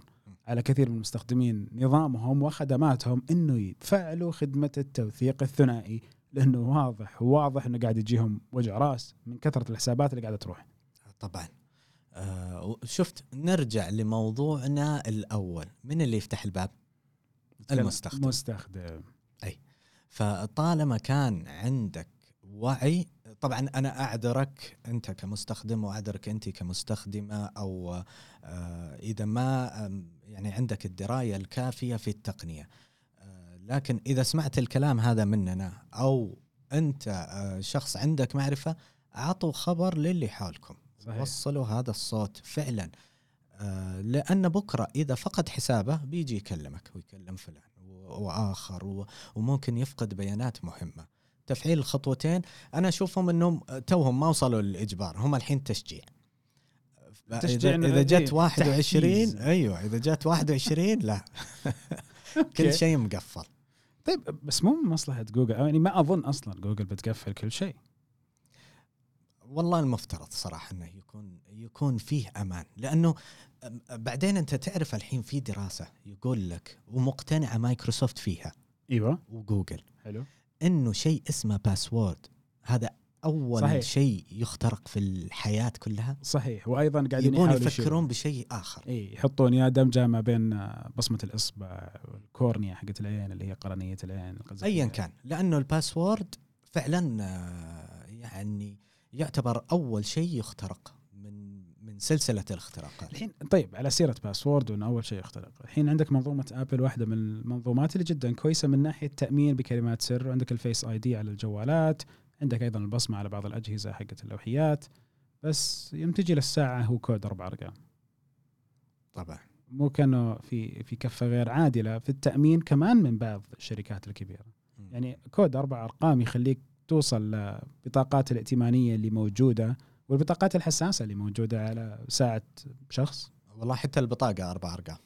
على كثير من المستخدمين نظامهم وخدماتهم إنه يفعلوا خدمة التوثيق الثنائي لأنه واضح واضح إنه قاعد يجيهم وجع راس من كثرة الحسابات اللي قاعدة تروح. طبعا. آه شفت نرجع لموضوعنا الأول. من اللي يفتح الباب؟ المستخدم. مستخدم. فطالما كان عندك وعي طبعا أنا أعذرك أنت كمستخدم وأعذرك أنت كمستخدمة أو آه إذا ما يعني عندك الدراية الكافية في التقنية. آه لكن إذا سمعت الكلام هذا مننا أو أنت آه شخص عندك معرفة أعطوا خبر للي حولكم. صحيح. وصلوا هذا الصوت فعلا. لأن بكرة إذا فقد حسابه بيجي يكلمك ويكلم فلان وآخر وممكن يفقد بيانات مهمة. تفعيل الخطوتين أنا أشوفهم إنهم توهم ما وصلوا للإجبار هم الحين تشجيع. تشجيع إذا, إذا إيه، جت 21 تحفيز. أيوه إذا جت 21 لا. [LAUGHS] كل. شيء مقفل. طيب بس مو من مصلحة جوجل يعني ما أظن أصلا جوجل بتقفل كل شيء. والله المفترض صراحة إنه يكون يكون فيه أمان لأنه بعدين أنت تعرف الحين في دراسة يقول لك ومقتنعه مايكروسوفت فيها. إيوه. وجوجل. حلو. إنه شيء اسمه password هذا أول صحيح. شيء يخترق في الحياة كلها. صحيح. وأيضا قاعدين يبون يفكرون بشيء آخر. إي يحطون يا دمجه ما بين آه، بصمة الإصبع وال cornea حقت العين اللي هي قرنية العين. ايا كان. لأنه ال password فعلا آه، يعني يعتبر أول شيء يخترق من سلسلة الاختراقات. الحين طيب على سيرة password وانه أول شيء يخترق. الحين عندك منظومة ابل واحدة من المنظومات اللي جدا كويسة من ناحية تأمين بكلمات سر. وعندك ال Face ID على الجوالات عندك أيضا البصمة على بعض الأجهزة حقت اللوحيات. بس يوم تجي للساعة هو كود أربع أرقام. طبعا. مو كأنه في في كفة غير عادلة في التأمين كمان من بعض الشركات الكبيرة. يعني كود أربع أرقام يخليك توصل لبطاقات الائتمانية اللي موجودة والبطاقات الحساسة اللي موجودة على ساعة شخص. والله حتى البطاقة أربع أرقام.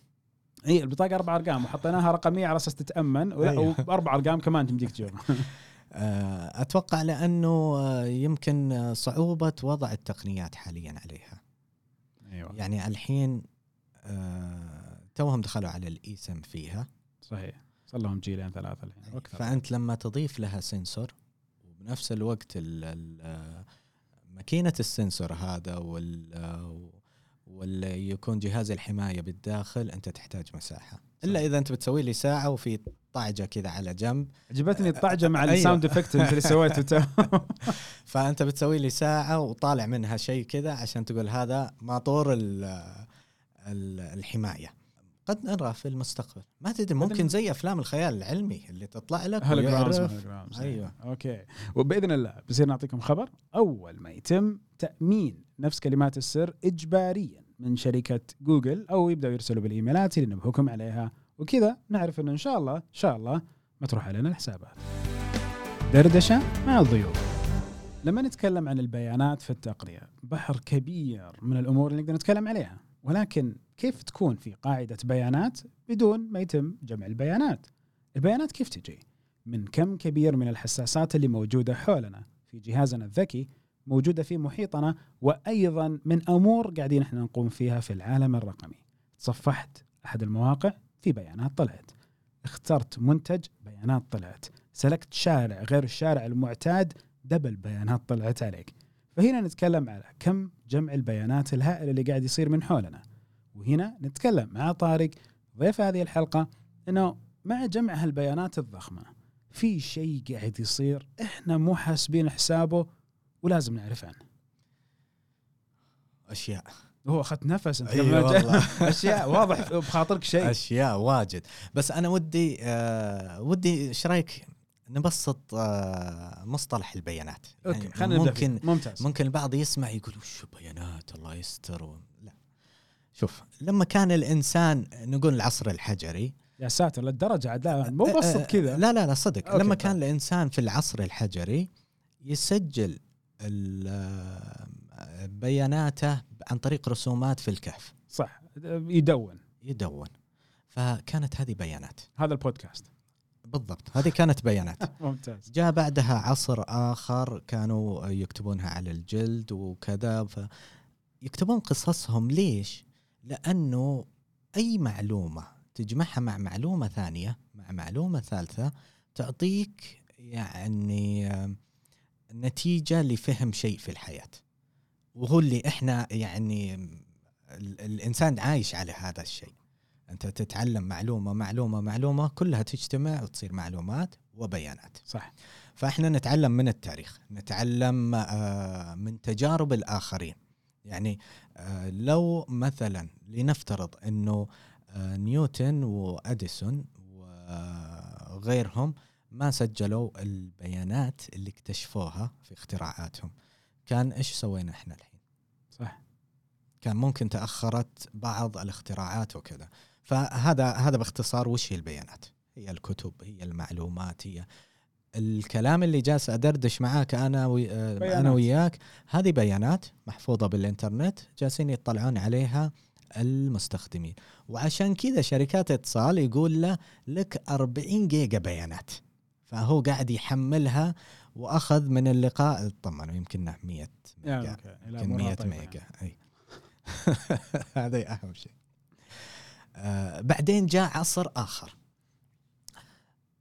إي البطاقة أربع أرقام وحطيناها رقميه على أساس تتأمن أيوه. وأربع أرقام كمان تمديك تجيبها. [LAUGHS] [LAUGHS] آه، أتوقع لأنه آه، يمكن صعوبة وضع التقنيات حاليا عليها. أيوه. يعني الحين آه، توهم دخلوا على الايسم فيها. صحيح. صار لهم جيلين ثلاثة الحين فأنت لما تضيف لها سنسور وبنفس الوقت ال- ال- ماكينة السنسور هذا وال واللي يكون جهاز الحماية بالداخل أنت تحتاج مساحة إلا إذا أنت بتسوي لي ساعة وفي طاعجه كذا على جنب عجبتني الطعجه مع أيوه. ال sound effect اللي سويته. [LAUGHS] [LAUGHS] فأنت بتسوي لي ساعة وطالع منها شيء كذا عشان تقول هذا ماطور ال- ال- الحماية قد نرى في المستقبل. ما تدري ممكن زي أفلام الخيال العلمي اللي تطلع لك holograms. أيوه. okay. وبإذن الله بصير نعطيكم خبر. أول ما يتم تأمين نفس كلمات السر اجباريا من شركة جوجل أو يبدأوا يرسلوا بالإيميلات اللي نبهكم عليها. وكذا نعرف إنه إن شاء الله إن شاء الله ما تروح علينا الحسابات. دردشة مع الضيوف. لما نتكلم عن البيانات في التقنيه بحر كبير من الأمور اللي نقدر نتكلم عليها. ولكن كيف تكون في قاعدة بيانات بدون ما يتم جمع البيانات؟ البيانات كيف تجي؟ من كم كبير من الحساسات اللي موجودة حولنا في جهازنا الذكي موجودة في محيطنا وأيضا من أمور قاعدين إحنا نقوم فيها في العالم الرقمي. تصفحت أحد المواقع في بيانات طلعت. اخترت منتج بيانات طلعت. سلكت شارع غير الشارع المعتاد دبل بيانات طلعت عليك. فهنا نتكلم على كم جمع البيانات الهائل اللي قاعد يصير من حولنا. وهنا نتكلم مع طارق ضيف هذه الحلقة إنه مع جمع هالبيانات الضخمة في شيء قاعد يصير إحنا مو حاسبين حسابه ولازم نعرف عنه. أشياء هو أخذت نفس أنت أيوة. والله. [LAUGHS] أشياء واضح بخاطرك شيء أشياء واجد بس أنا ودي آه ودي إيش رأيك نبسط آه مصطلح البيانات أوكي خلينا نبدأ ممكن. ممتاز ممكن البعض يسمع يقول وش بيانات الله يستر شوف. لما كان الإنسان نقول العصر الحجري. يا ساتر للدرجة عاد لا مو بسط آه، كذا. لا لا لا صدق. لما طيب. كان الإنسان في العصر الحجري يسجل ال- بياناته عن طريق رسومات في الكهف. صح. يدون. يدون. فكانت هذه بيانات. هذا البودكاست. بالضبط. هذه كانت بيانات. [LAUGHS] ممتاز. جاء بعدها عصر آخر كانوا يكتبونها على الجلد وكذا فيكتبون قصصهم ليش؟ لأنه أي معلومة تجمعها مع معلومة ثانية مع معلومة ثالثة تعطيك يعني آم، نتيجة لفهم شيء في الحياة. وهو اللي إحنا يعني ال- الإنسان عايش على هذا الشيء. أنت تتعلم معلومة معلومة معلومة كلها تجتمع وتصير معلومات وبيانات. صح. فإحنا نتعلم من التاريخ نتعلم آه، من تجارب الآخرين. يعني آه، لو مثلا لنفترض أنه آه، نيوتن وأديسون وغيرهم ما سجلوا البيانات اللي اكتشفوها في اختراعاتهم كان إيش سوينا إحنا الحين؟ صح. كان ممكن تأخرت بعض الاختراعات وكذا. فهذا هذا باختصار وش هي البيانات؟ هي الكتب هي المعلومات هي الكلام اللي جالس أدردش معاك أنا وي... آه، بيانات. أنا وياك هذه بيانات محفوظة بالإنترنت جالسين يطلعون عليها المستخدمين. وعشان كذا شركات اتصال يقول له لك 40 جيجا بيانات. فهو قاعد يحملها وأخذ من اللقاء طمنوا يمكن 100 يا ميجا يمكن أمورها 100 طيبة. ميجا إي. [LAUGHS] هذا أهم شيء. آه بعدين جاء عصر آخر.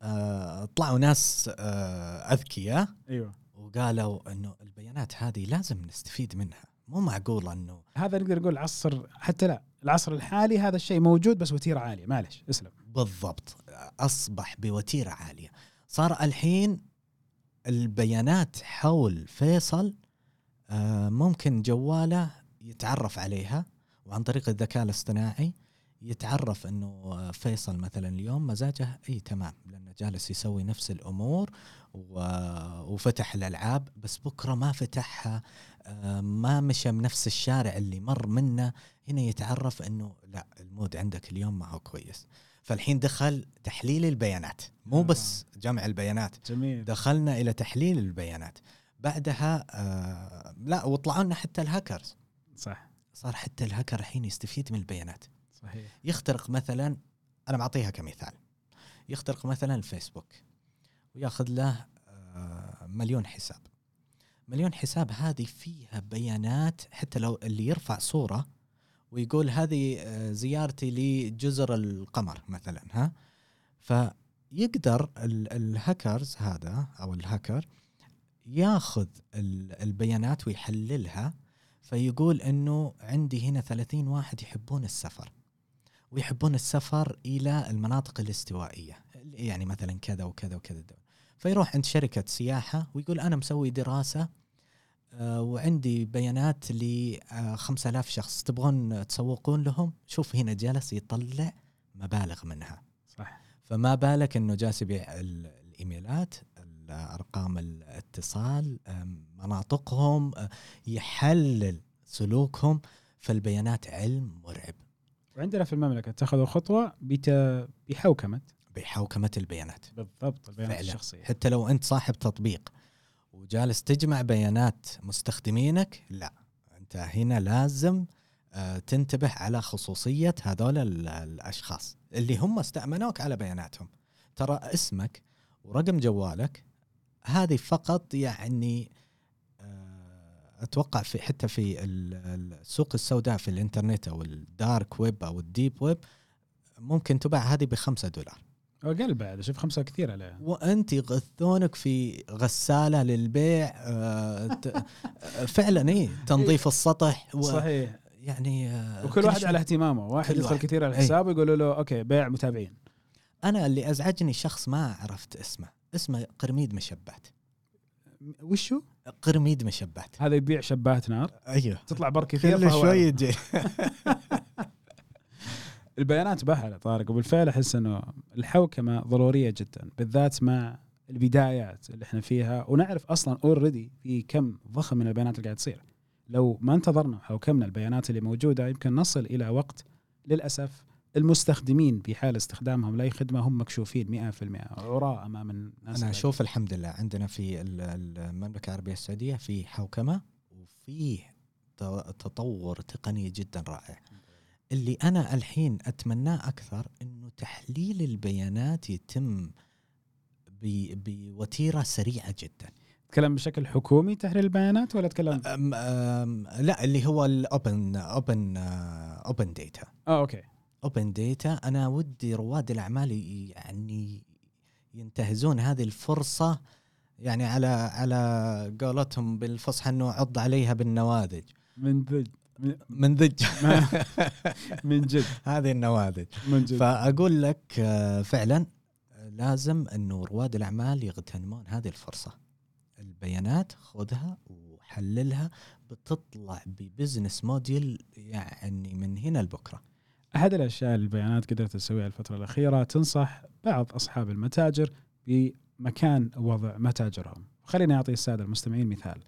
آه طلعوا ناس آه أذكياء أيوه. وقالوا إنه البيانات هذه لازم نستفيد منها. مو معقول إنه هذا نقدر نقول عصر حتى لا العصر الحالي هذا الشيء موجود بس وتيرة عالية. معلش اسلم. بالضبط. أصبح بوتيرة عالية. صار الحين البيانات حول فيصل آه ممكن جواله يتعرف عليها وعن طريق الذكاء الاصطناعي. يتعرف إنه فيصل مثلا اليوم مزاجه أي تمام لأنه جالس يسوي نفس الأمور وفتح الألعاب بس بكرة ما فتحها آه، ما مشى بنفس الشارع اللي مر منه. هنا يتعرف إنه لا ال mood عندك اليوم ما هو كويس. فالحين دخل تحليل البيانات. مو آه. بس جمع البيانات. جميل. دخلنا إلى تحليل البيانات. بعدها آه لا وطلعوا لنا حتى الهاكرز. صح. صار حتى الهاكر الحين يستفيد من البيانات. يخترق مثلا أنا بعطيها كمثال. يخترق مثلا الفيسبوك وياخذ له آه، مليون حساب. مليون حساب هذه فيها بيانات حتى لو اللي يرفع صورة ويقول هذه آه، زيارتي لجزر القمر مثلا ها؟ فيقدر ال- الهاكرز هذا أو الهاكر ياخذ ال- البيانات ويحللها فيقول إنه عندي هنا 30 واحد يحبون السفر. ويحبون السفر إلى المناطق الاستوائية يعني مثلا كذا وكذا وكذا. دول. فيروح عند شركة سياحة ويقول أنا مسوي دراسة آه، وعندي بيانات ل 5000 شخص تبغون تسوقون لهم. شوف هنا جالس يطلع مبالغ منها. صح. فما بالك إنه جالس يبيع ال- الإيميلات ارقام الاتصال أم، مناطقهم يحلل سلوكهم. فالبيانات علم مرعب. وعندنا في المملكة اتخذوا خطوة بت- بحوكمة. بحوكمة البيانات. بالضبط البيانات فعلا. الشخصية. حتى لو أنت صاحب تطبيق وجالس تجمع بيانات مستخدمينك لا. أنت هنا لازم آه، تنتبه على خصوصية هذول ال- الأشخاص اللي هم استأمنوك على بياناتهم. ترى اسمك ورقم جوالك هذه فقط يعني أتوقع في حتى في ال- ال- السوق السوداء في الإنترنت أو ال dark web أو ال deep web ممكن تباع هذه بخمسة دولار. أقل بعد أشوف خمسة كثير عليها. وأنت يغثونك في غسالة للبيع آه، آه، فعلا إيه تنظيف السطح و- صحيح. يعني آه، وكل واحد. على اهتمامه. واحد يدخل. كثير على أي. حسابه يقولوا له okay بيع متابعين. أنا اللي أزعجني شخص ما عرفت اسمه اسمه قرميد مشبات. وشو؟ قرميد مشبات هذا يبيع شبات نار. أيوه. تطلع بر كثير كل شوي. يجي. [LAUGHS] البيانات بهله طارق. وبالفعل أحس إنه الحوكمة ضرورية جدا بالذات مع البدايات اللي إحنا فيها. ونعرف أصلا اوريدي في كم ضخم من البيانات اللي قاعد تصير. لو ما انتظرنا وحوكمنا البيانات اللي موجودة يمكن نصل إلى وقت للأسف المستخدمين في حال استخدامهم لأي خدمة هم مكشوفين 100% عراة أمام الناس أنا. أشوف الحمد لله عندنا في ال- ال- المملكة العربية السعودية في حوكمة وفي تطور تقني جدا رائع. اللي أنا الحين أتمناه أكثر إنه تحليل البيانات يتم بوتيرة سريعة جدا. تتكلم بشكل حكومي تحليل البيانات ولا تتكلم أم أم لا اللي هو ال open open open data آه okay. open data أنا ودي رواد الأعمال يعني ينتهزون هذه الفرصة يعني على على قولتهم بالفصحى إنه عض عليها بالنواذج من ذج. من- ذج. [LAUGHS] من جد. هذه النواذج من جد. فأقول لك آه، فعلا لازم إنه رواد الأعمال يغتنمون هذه الفرصة. البيانات خذها وحللها بتطلع ببزنس موديل يعني من هنا لبكرة. أحد الأشياء اللي البيانات قدرت تسويها الفترة الأخيرة تنصح بعض أصحاب المتاجر بمكان وضع متاجرهم. خليني أعطي السادة المستمعين مثال.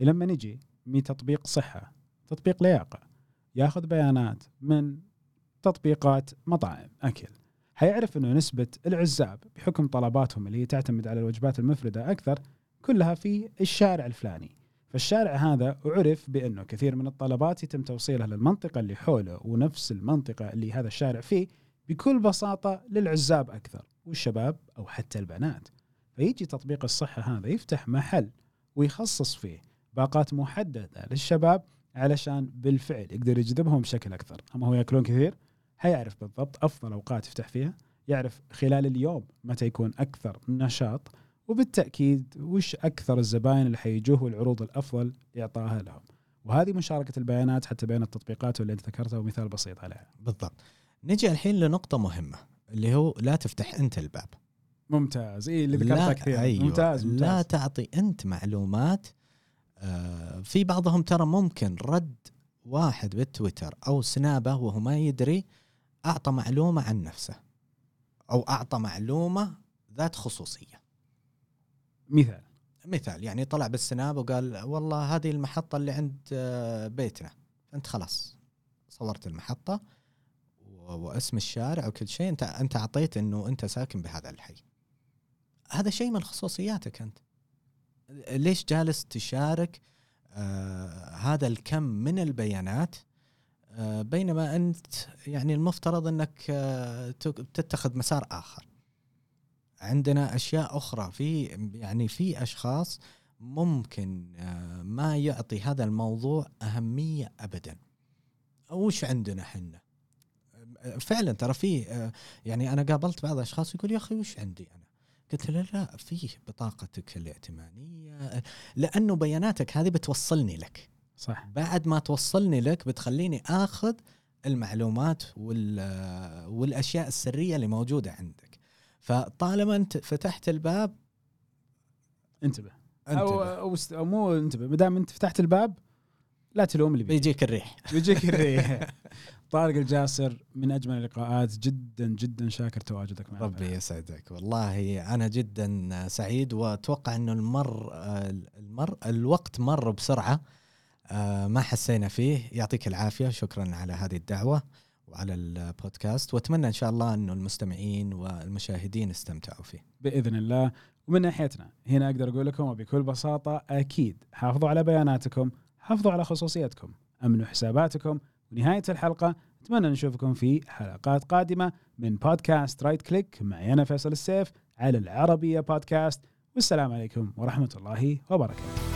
لما نجي من تطبيق صحة تطبيق لياقة ياخذ بيانات من تطبيقات مطاعم أكل. حيعرف إنه نسبة العزاب بحكم طلباتهم اللي هي تعتمد على الوجبات المفردة أكثر كلها في الشارع الفلاني. فالشارع هذا عرف بأنه كثير من الطلبات يتم توصيلها للمنطقة اللي حوله ونفس المنطقة اللي هذا الشارع فيه بكل بساطة للعزاب أكثر والشباب أو حتى البنات. فيجي تطبيق الصحة هذا يفتح محل ويخصص فيه باقات محددة للشباب علشان بالفعل يقدر يجذبهم بشكل أكثر، أما هو يأكلون كثير حيعرف بالضبط أفضل أوقات يفتح فيها، يعرف خلال اليوم متى يكون أكثر نشاط وبالتأكيد وش أكثر الزباين اللي حيجوه والعروض الأفضل اعطائها لهم. وهذه مشاركة البيانات حتى بين التطبيقات واللي أنت ذكرتها ومثال بسيط عليها. بالضبط. نجي الحين لنقطة مهمة اللي هو لا تفتح أنت الباب. ممتاز. اي اللي ذكرتها كثير. أيوة. ممتاز ممتاز. لا تعطي أنت معلومات آه، في بعضهم ترى ممكن رد واحد بالتويتر أو سنابه وهو ما يدري أعطى معلومة عن نفسه أو أعطى معلومة ذات خصوصية. مثال. مثال يعني طلع بالسناب وقال والله هذه المحطة اللي عند آه، بيتنا. أنت خلاص صورت المحطة و- واسم الشارع وكل شيء أنت أنت أعطيت إنه أنت ساكن بهذا الحي. هذا شيء من خصوصياتك أنت. ليش جالس تشارك آه هذا الكم من البيانات آه بينما أنت يعني المفترض إنك آه تتخذ مسار آخر؟ عندنا أشياء أخرى. في يعني في أشخاص ممكن آه ما يعطي هذا الموضوع أهمية ابدا. وش عندنا حنا فعلا ترى في آه، يعني أنا قابلت بعض الاشخاص يقول يا أخي وش عندي أنا؟ قلت له لا فيه بطاقتك الائتمانيه لأنه بياناتك هذه بتوصلني لك. صح. بعد ما توصلني لك بتخليني آخذ المعلومات وال والأشياء السرية اللي موجودة عندك. فطالما انت فتحت الباب انتبه. أو انتبه. أو, است- أو مو انتبه ما دام انت فتحت الباب لا تلوم اللي بيجي. بيجيك الريح. [LAUGHS] بيجيك الريح. طارق الجاسر من أجمل اللقاءات. جدا جدا شاكر تواجدك معنا. ربي يسعدك. والله أنا جدا سعيد وأتوقع إنه المر المر الوقت مر بسرعة آه، ما حسينا فيه. يعطيك العافية. شكرا على هذه الدعوة. وعلى البودكاست وأتمنى إن شاء الله إنه المستمعين والمشاهدين استمتعوا فيه. بإذن الله. ومن ناحيتنا هنا أقدر أقول لكم وبكل بساطة أكيد حافظوا على بياناتكم حافظوا على خصوصيتكم أمنوا حساباتكم. ونهاية الحلقة أتمنى نشوفكم في حلقات قادمة من بودكاست Right Click معي أنا فيصل السيف على العربية بودكاست. والسلام عليكم ورحمة الله وبركاته.